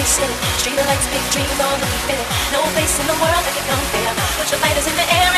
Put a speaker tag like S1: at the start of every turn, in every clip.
S1: be spinning. Street lights, big dreams on the minute. No place in the
S2: world that can compare. Put your
S1: lighters in the air.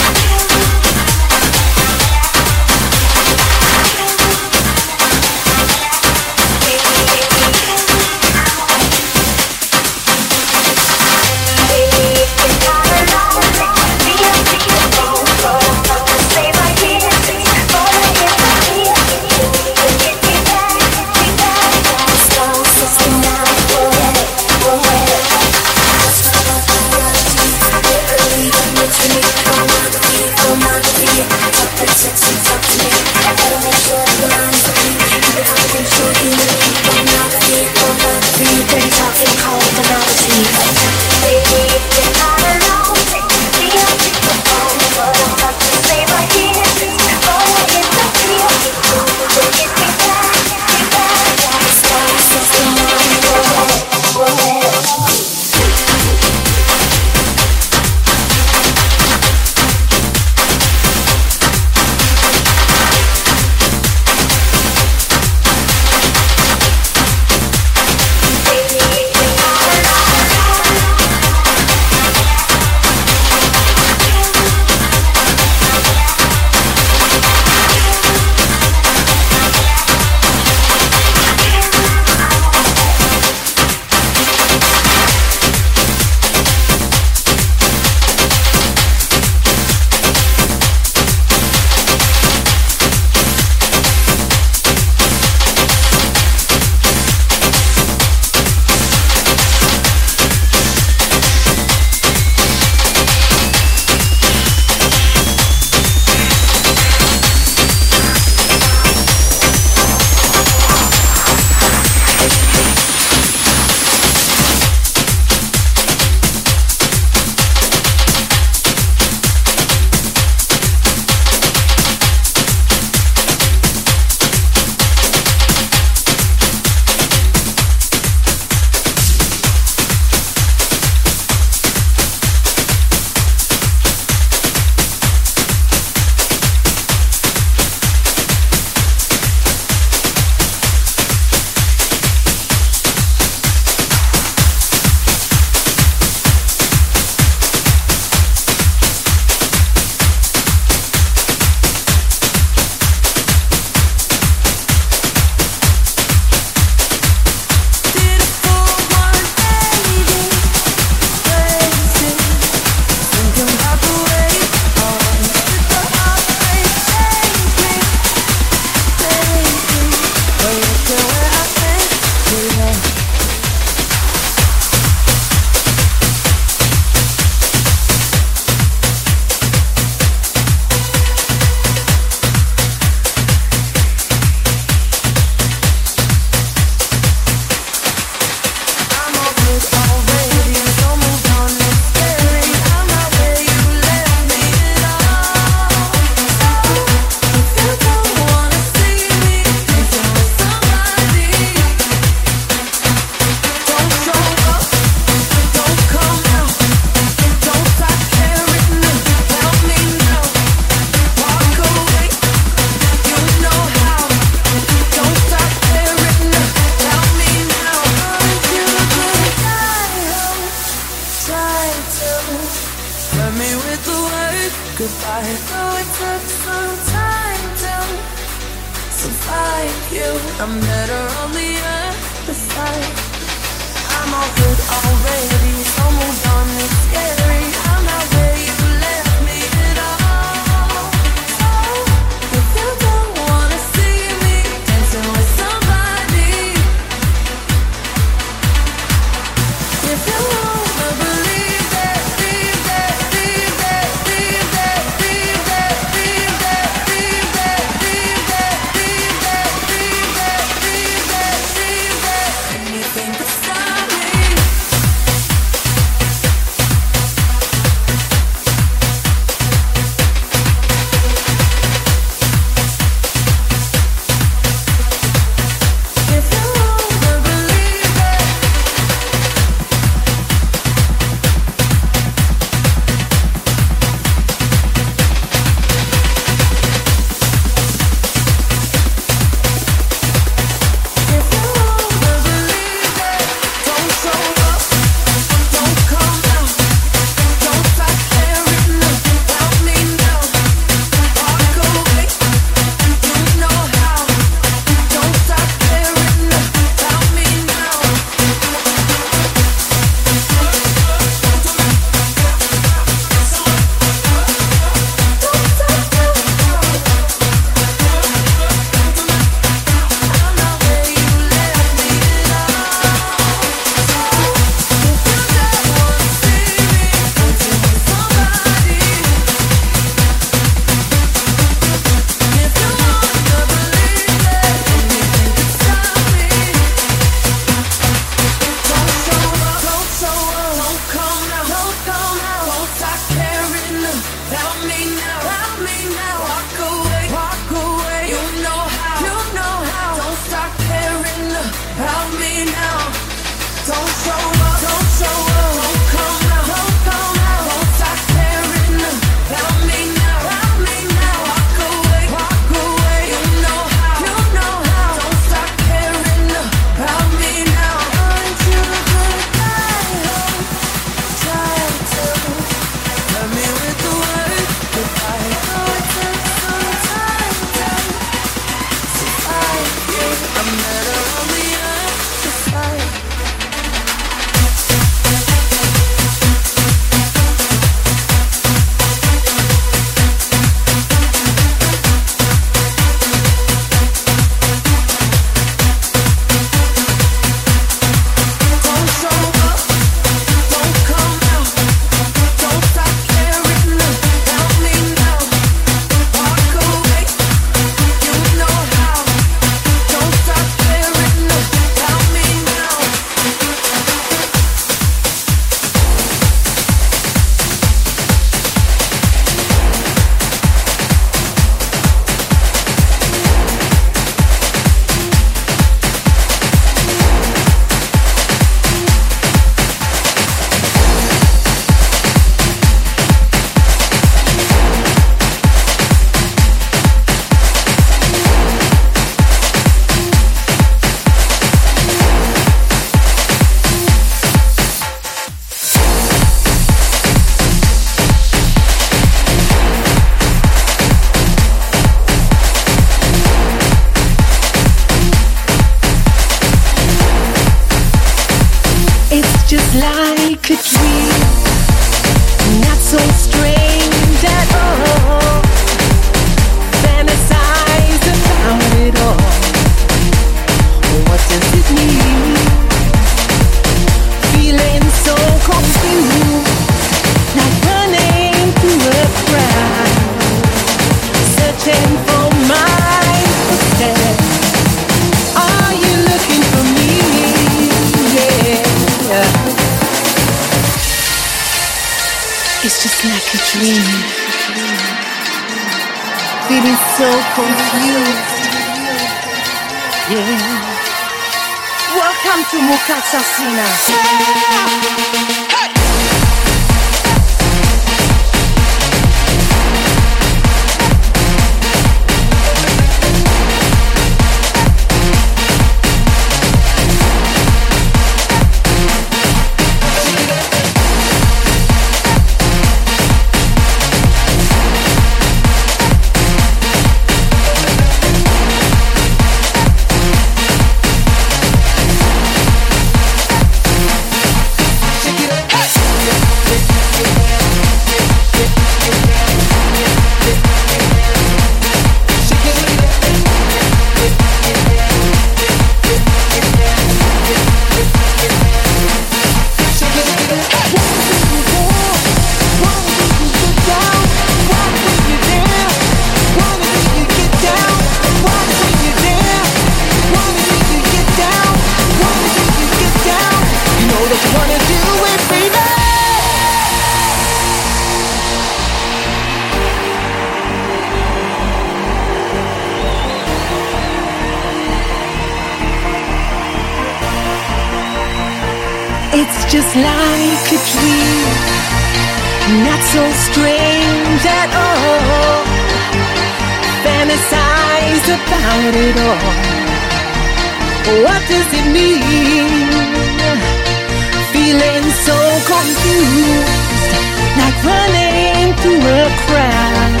S1: running through a crowd,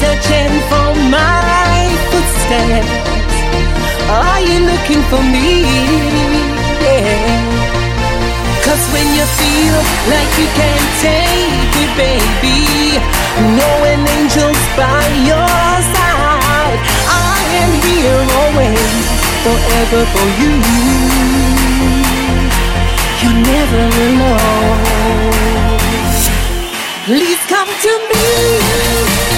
S1: searching for my footsteps. Are you looking for me?
S3: Yeah.
S1: Cause when you feel like you can't take it, baby, knowing angel's by your side. I am here always, forever for you. You're never alone. Please come to me.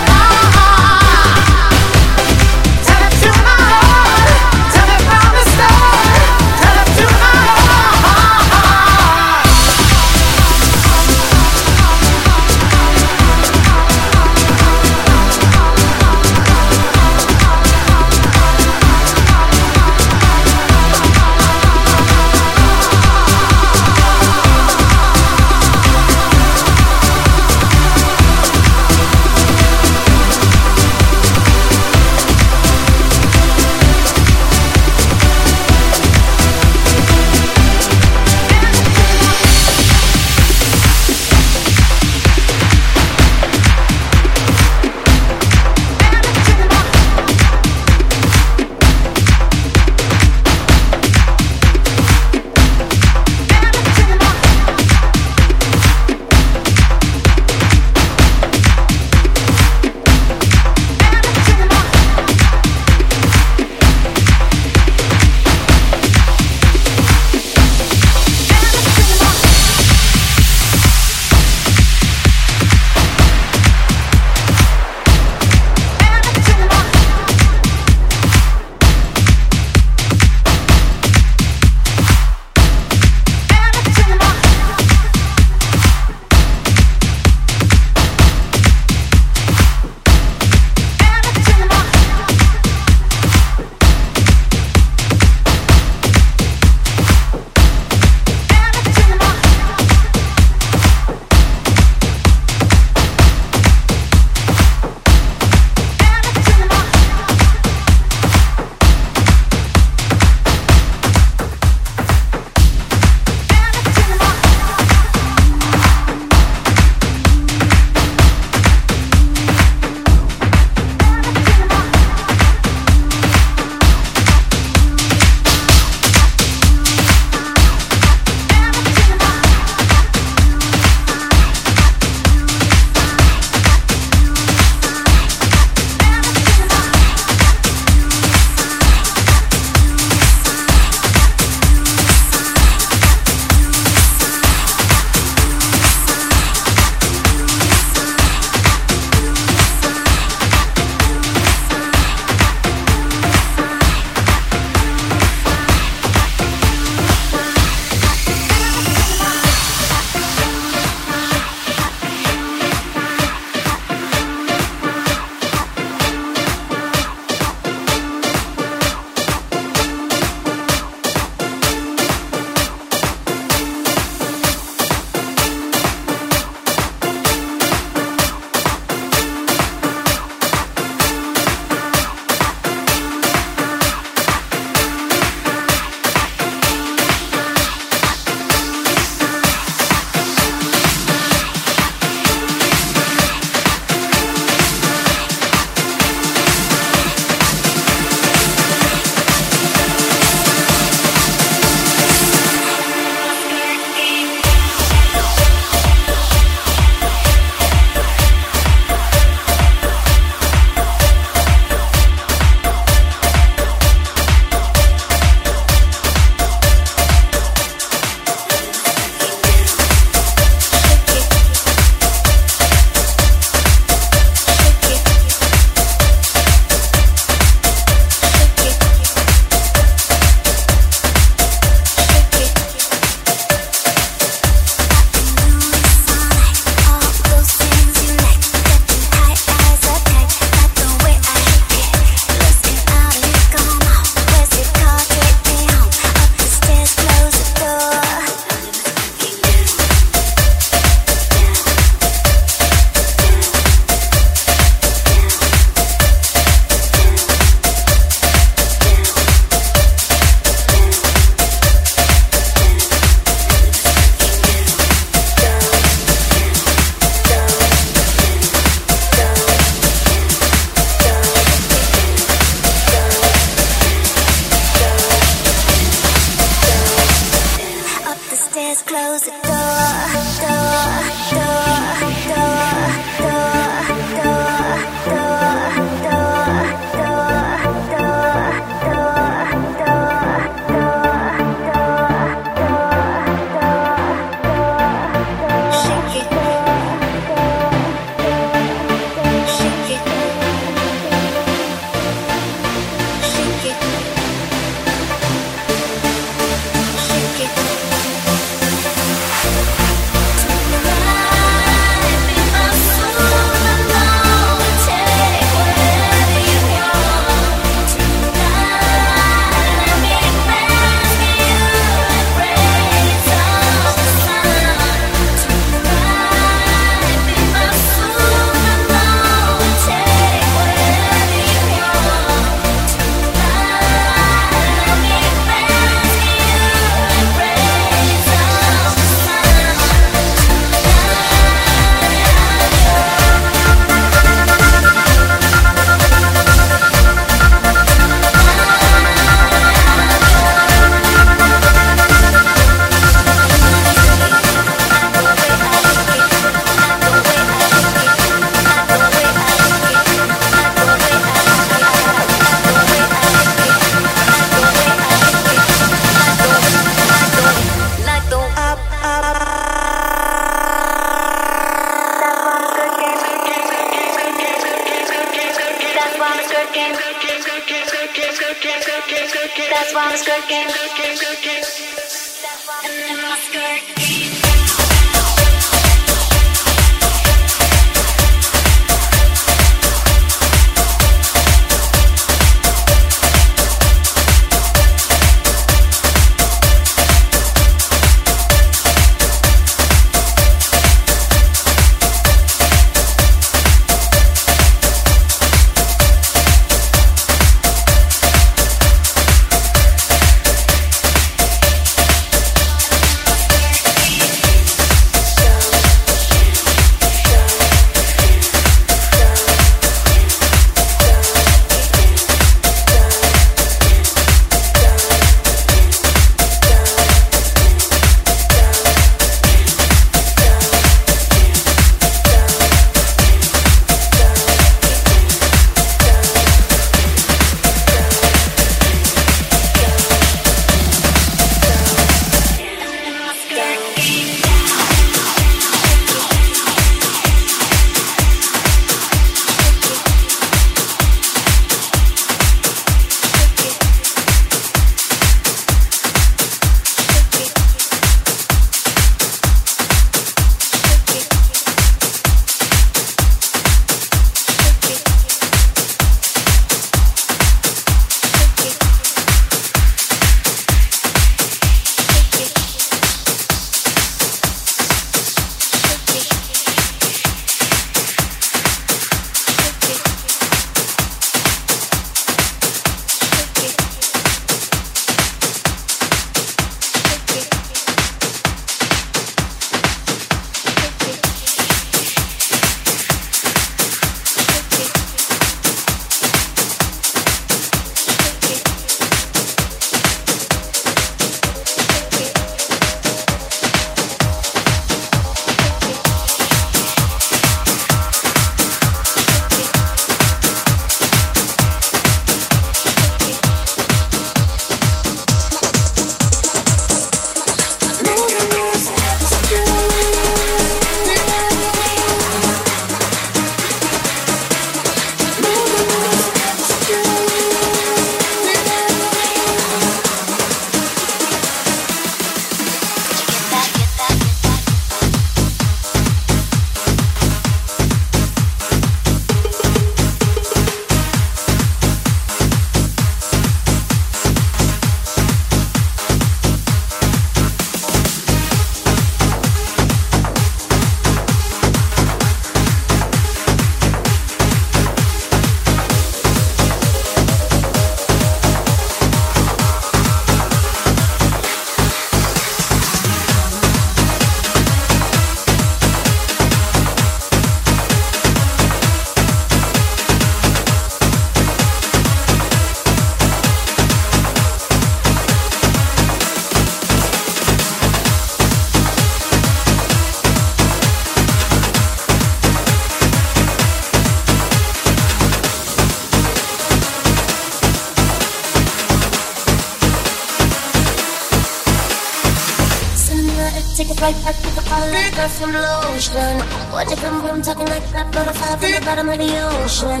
S1: Lotion. What you come from talking like that butterfly from the bottom of the ocean?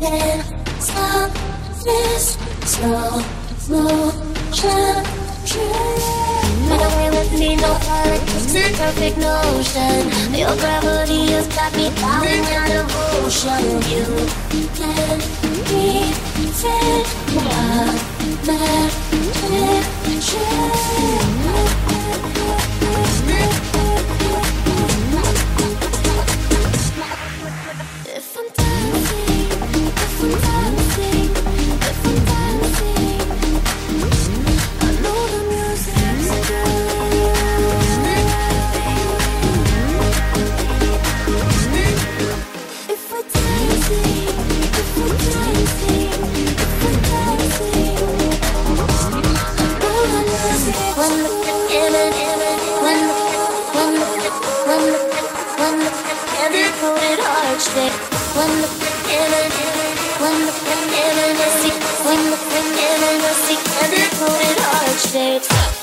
S1: Then stop this slow motion. Run away with me, no pilot, it's perfect notion. Your gravity has got me falling out of ocean. You can be fit,
S3: wasn't When the when never see, when the when never see, and they put it all.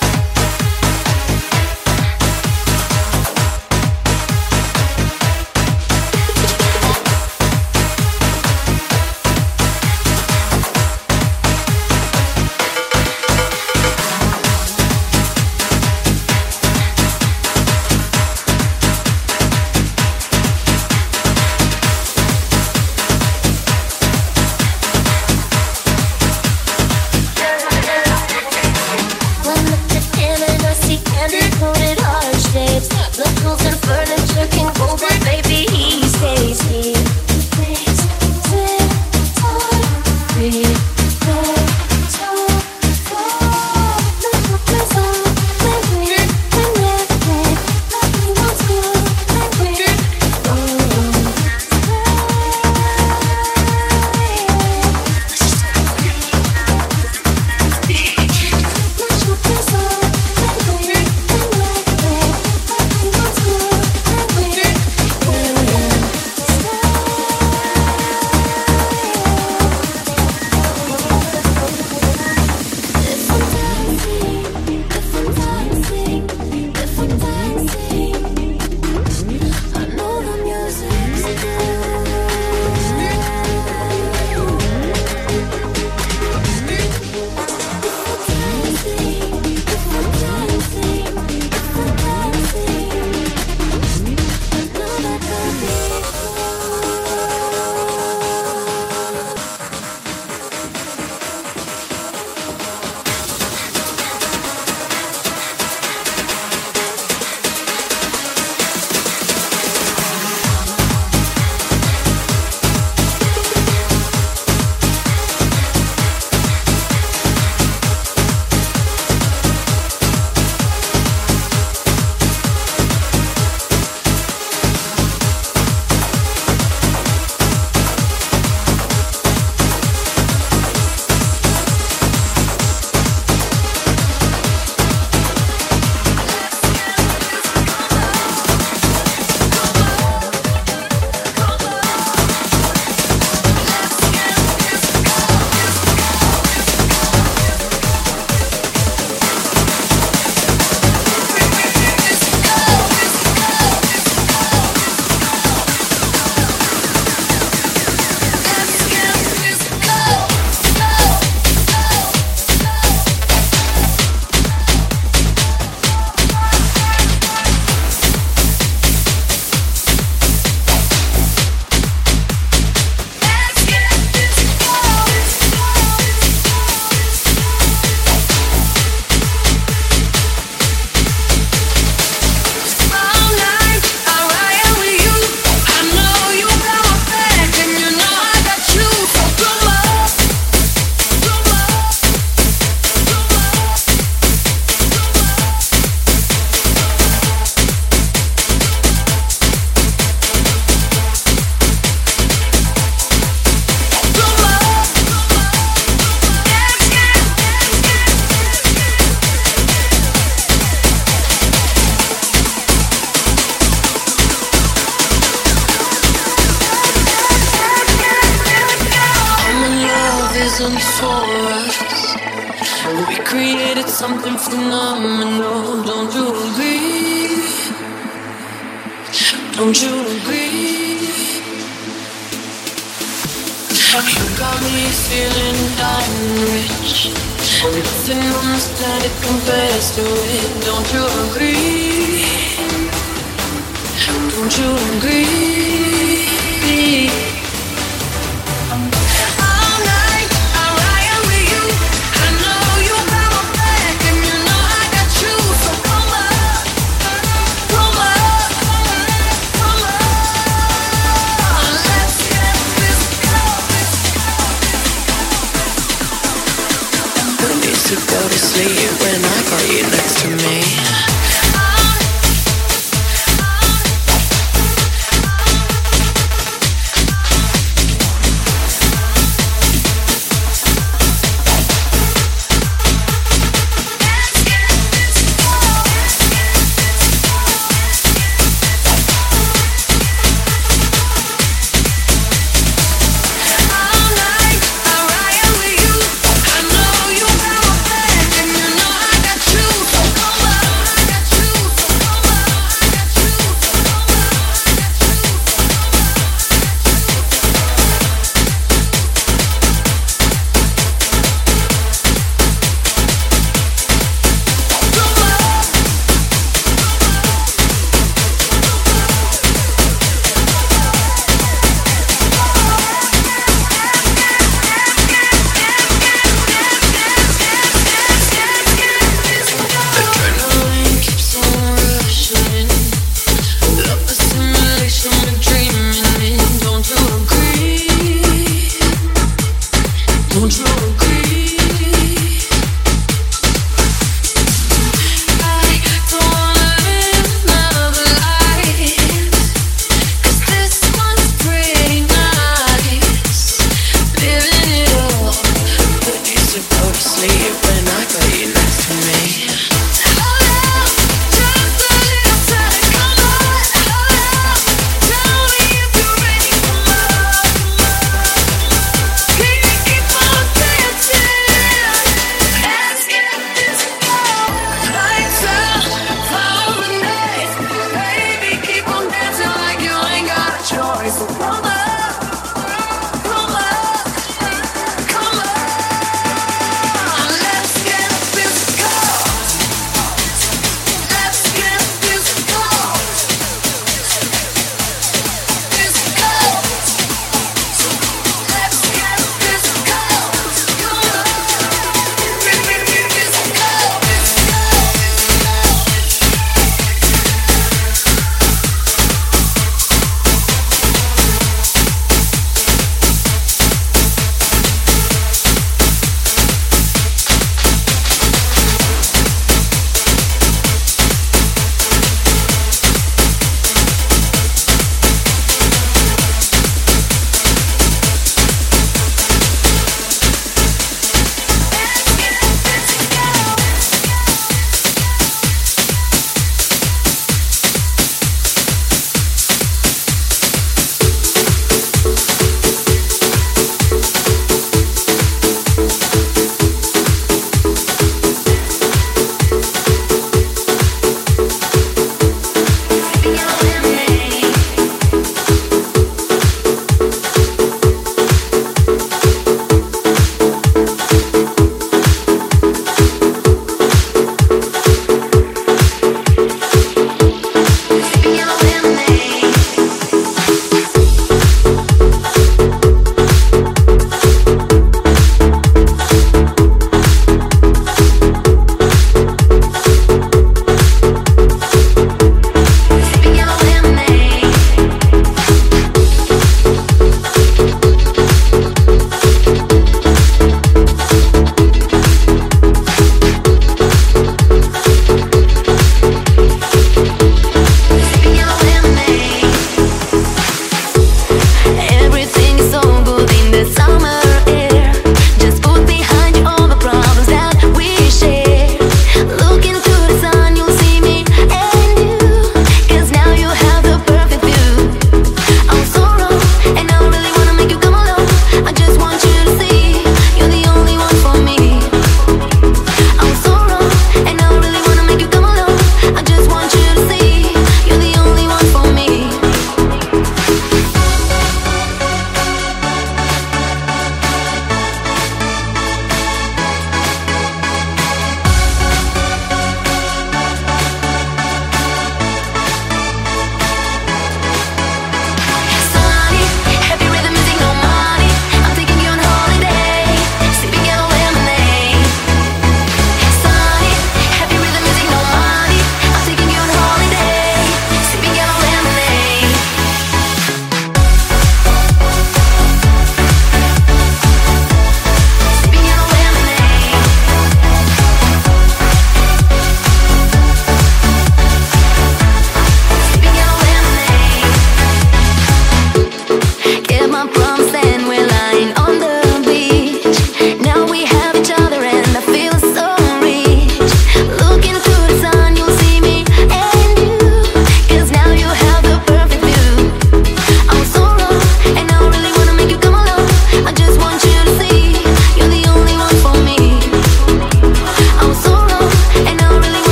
S3: Don't you agree? Don't you agree?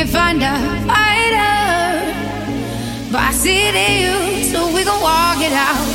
S4: can't find a fighter, but I see it in you, so we gon' walk it out.